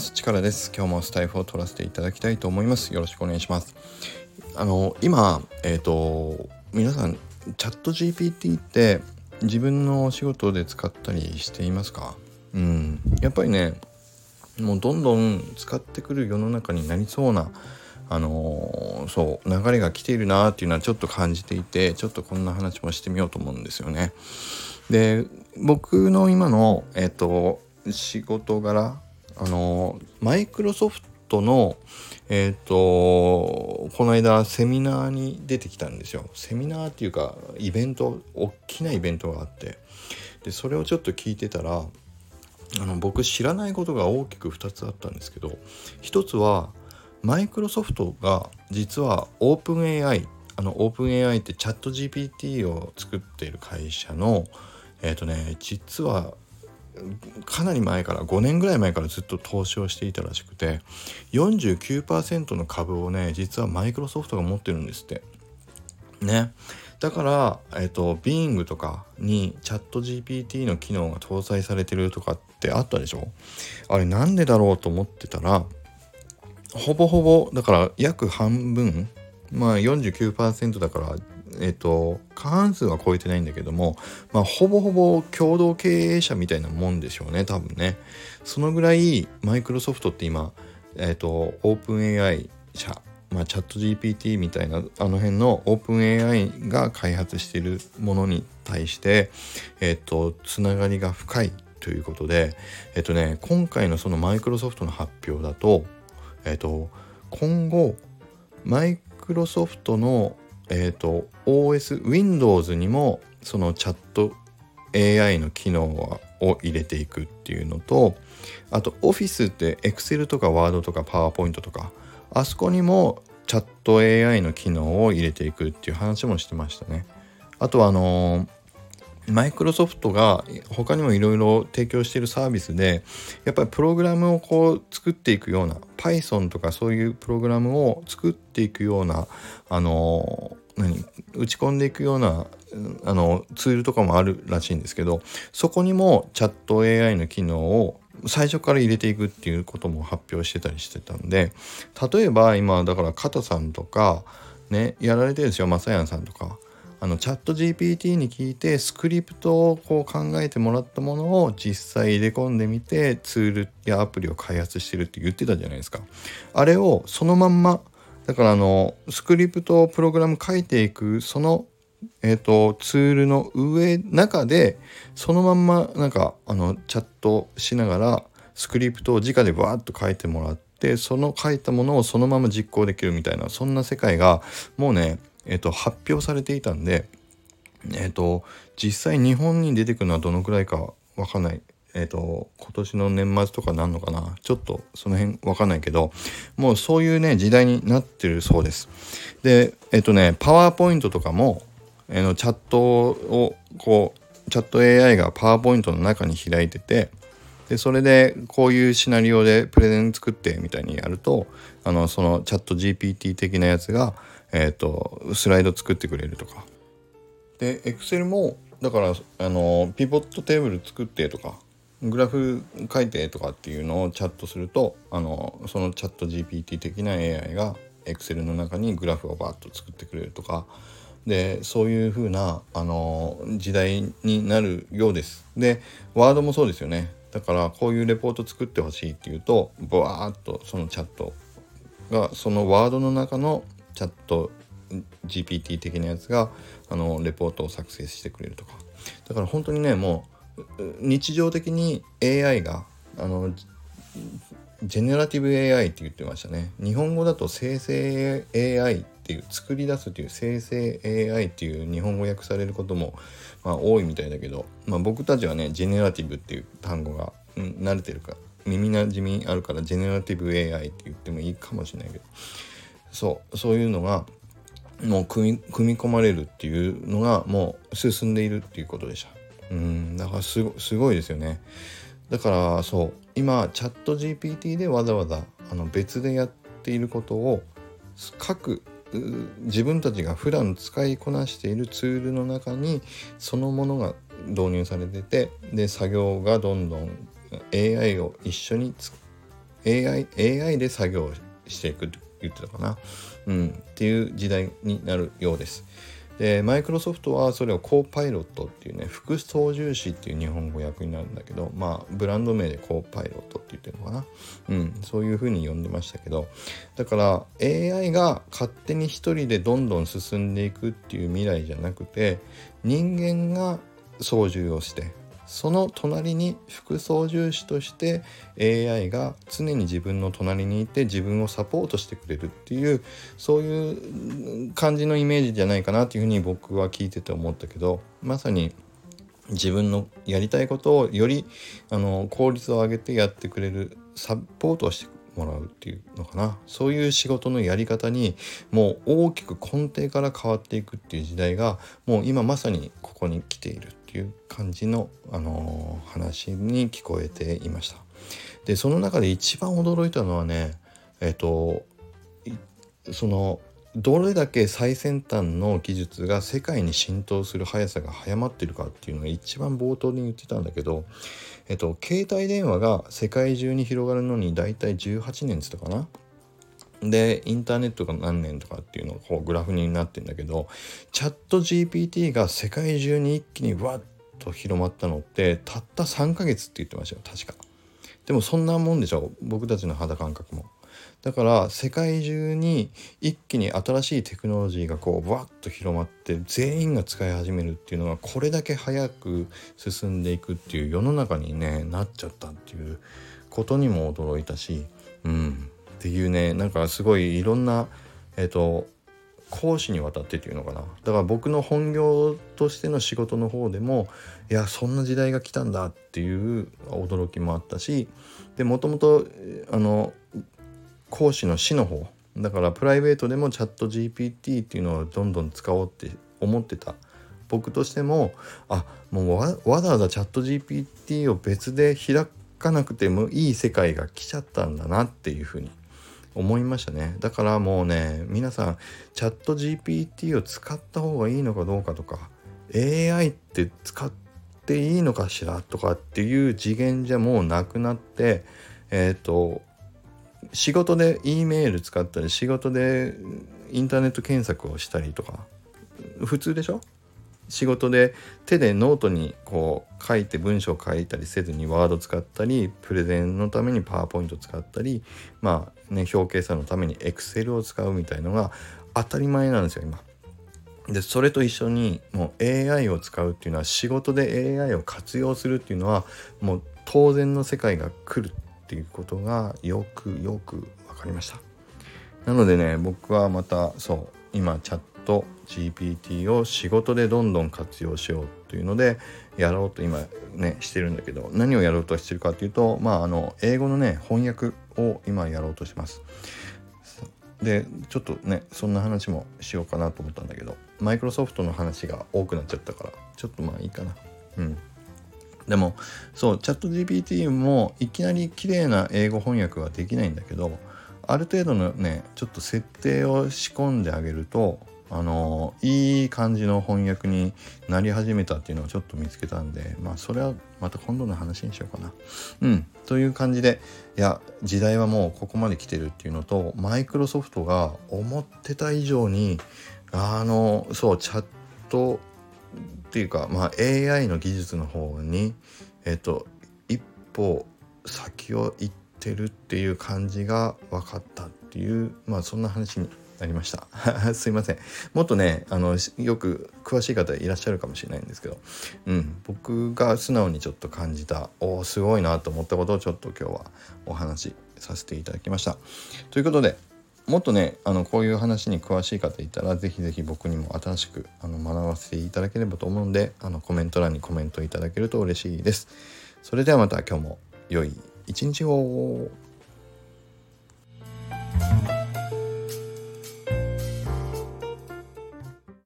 ます。力です。今日もスタイフを取らせていただきたいと思います。よろしくお願いします。あの今えっ、ー、と皆さんチャット GPT って自分のお仕事で使ったりしていますか？うん。やっぱりねもうどんどん使ってくる世の中になりそうなあのー、そう流れが来ているなっていうのはちょっと感じていてちょっとこんな話もしてみようと思うんですよね。で僕の今のえっ、と仕事柄あのマイクロソフトのえっ、ー、とこの間セミナーに出てきたんですよ。セミナーっていうかイベント大きなイベントがあって。でそれをちょっと聞いてたらあの僕知らないことが大きく2つあったんですけど1つはマイクロソフトが実はオープン AI あのオープン AI ってチャット GPT を作っている会社のえっ、ー、とね実はかなり前から5年ぐらい前からずっと投資をしていたらしくて49%の株をね実はマイクロソフトが持ってるんですって。ね。だから、えっ、と、Bing とかにチャット GPT の機能が搭載されてるとかってあったでしょ？あれなんでだろうと思ってたらほぼほぼだから約半分まあ49%だからえっと過半数は超えてないんだけどもまあほぼほぼ共同経営者みたいなもんでしょうね多分ね。そのぐらいマイクロソフトって今えっとオープン AI 社まあ、チャット GPT みたいなあの辺のオープン AI が開発しているものに対して、えっと、つながりが深いということで、えっとね、今回のそのマイクロソフトの発表だと、えっ、と、今後、マイクロソフトの、えっ、ー、と、OS、Windows にも、そのチャット AI の機能はを入れていくっていうのと、あと、Office って Excel とか Word とか PowerPoint とか、あそこにもチャット AI の機能を入れていくっていう話もしてましたね。あとはあのーマイクロソフトが他にもいろいろ提供しているサービスでやっぱりプログラムをこう作っていくような Python とかそういうプログラムを作っていくようなあの何打ち込んでいくようなあのツールとかもあるらしいんですけどそこにもチャット AI の機能を最初から入れていくっていうことも発表してたりしてたんで例えば今だから加藤さんとかねやられてるんですよまさやんさんとかあのチャット GPT に聞いてスクリプトをこう考えてもらったものを実際入れ込んでみてツールやアプリを開発してるって言ってたじゃないですか。あれをそのまんまだからあのスクリプトをプログラム書いていくそのえーと、ツールの上中でそのまんまなんかあのチャットしながらスクリプトを直でバーッと書いてもらってその書いたものをそのまま実行できるみたいなそんな世界がもうねえっと、発表されていたんで、えっと、実際日本に出てくるのはどのくらいかわかんない。えっと、今年の年末とかなんのかな？ちょっとその辺わかんないけど、もうそういうね、時代になってるそうです。で、えっとね、パワーポイントとかも、えのチャットをこう、チャット AI がパワーポイントの中に開いてて、でそれでこういうシナリオでプレゼン作ってみたいにやるとあのそのチャット GPT 的なやつがえっ、とスライド作ってくれるとか。で Excel もだからあのピボットテーブル作ってとか。グラフ書いてとかっていうのをチャットするとあのそのチャット GPT 的な AI が Excel の中にグラフをバーッと作ってくれるとかでそういう風なあな時代になるようです。でワードもそうですよねだからこういうレポート作ってほしいっていうとブワーッとそのチャットがそのワードの中のチャット GPT 的なやつがあのレポートを作成してくれるとかだから本当にねもう日常的に AI があのジェネラティブ AI って言ってましたね。日本語だと生成 AI っていう作り出すっていう生成 AI っていう日本語訳されることも、まあ、多いみたいだけど、まあ、僕たちはねジェネラティブっていう単語が、うん、慣れてるか耳なじみあるからジェネラティブ AI って言ってもいいかもしれないけどそうそういうのがもう組み込まれるっていうのがもう進んでいるっていうことでした。うんだからすごいですよねだからそう今チャット GPT でわざわざあの別でやっていることを各自分たちが普段使いこなしているツールの中にそのものが導入されててで作業がどんどん AI を一緒に AI, AI で作業していくって言ってたかな、うん、っていう時代になるようです。でマイクロソフトはそれをコーパイロットっていうね副操縦士っていう日本語訳になるんだけどまあブランド名でコーパイロットって言ってるのかな。うんそういうふうに呼んでましたけど。だから AI が勝手に一人でどんどん進んでいくっていう未来じゃなくて人間が操縦をしてその隣に副操縦士として AI が常に自分の隣にいて自分をサポートしてくれるっていうそういう感じのイメージじゃないかなっていうふうに僕は聞いてて思ったけどまさに自分のやりたいことをよりあの効率を上げてやってくれるサポートをしてもらうっていうのかな。そういう仕事のやり方にもう大きく根底から変わっていくっていう時代がもう今まさにここに来ているっていう感じの、あの、話に聞こえていました。でその中で一番驚いたのはねえっ、とそのどれだけ最先端の技術が世界に浸透する速さが早まってるかっていうのが一番冒頭に言ってたんだけど、えっと、携帯電話が世界中に広がるのに大体18年っつったかな？でインターネットが何年とかっていうのがこうグラフになってんだけどチャット GPT が世界中に一気にわっと広まったのってたった3ヶ月って言ってましたよ確か。でもそんなもんでしょう僕たちの肌感覚も。だから世界中に一気に新しいテクノロジーがこうわっと広まって全員が使い始めるっていうのがこれだけ早く進んでいくっていう世の中にねなっちゃったっていうことにも驚いたしうんっていうねなんかすごいいろんなえっ、と講師にわたってっていうのかな。だから僕の本業としての仕事の方でもいやそんな時代が来たんだっていう驚きもあったしでもともとあの講師の師の方だからプライベートでもチャット GPT っていうのをどんどん使おうって思ってた。僕としてもあもうわざわざチャット GPT を別で開かなくてもいい世界が来ちゃったんだなっていうふうに思いましたね。だからもうね皆さんチャット GPT を使った方がいいのかどうかとか AI って使っていいのかしらとかっていう次元じゃもうなくなってえっ、ー、と仕事で E メール使ったり仕事でインターネット検索をしたりとか普通でしょ？仕事で手でノートにこう書いて文章を書いたりせずにワード使ったりプレゼンのためにパワーポイント使ったりまあね表計算のためにエクセルを使うみたいのが当たり前なんですよ今。でそれと一緒にもう AI を使うっていうのは仕事で AI を活用するっていうのはもう当然の世界が来るっていうことがよくよく分かりました。なのでね僕はまたそう今チャット GPT を仕事でどんどん活用しようというのでやろうと今ねしてるんだけど何をやろうとしてるかっていうとまああの英語のね翻訳を今やろうとします。でちょっとねそんな話もしようかなと思ったんだけどマイクロソフトの話が多くなっちゃったからちょっとまあいいかな。うんでもそうチャット GPT もいきなり綺麗な英語翻訳はできないんだけどある程度のねちょっと設定を仕込んであげるとあのいい感じの翻訳になり始めたっていうのをちょっと見つけたんでまあそれはまた今度の話にしようかな。うんという感じでいや時代はもうここまで来てるっていうのとマイクロソフトが思ってた以上にあのそうチャットっていうか、まあ、AI の技術の方にえっと一歩先を行ってるっていう感じが分かったっていうまあそんな話になりました。すいません。もっとねあのよく詳しい方いらっしゃるかもしれないんですけど、うん、僕が素直にちょっと感じたおおすごいなと思ったことをちょっと今日はお話しさせていただきました。ということでもっとねあのこういう話に詳しい方いたら是非是非僕にも新しくあの学ばせていただければと思うんであのコメント欄にコメントいただけると嬉しいです。それではまた今日も良い一日を。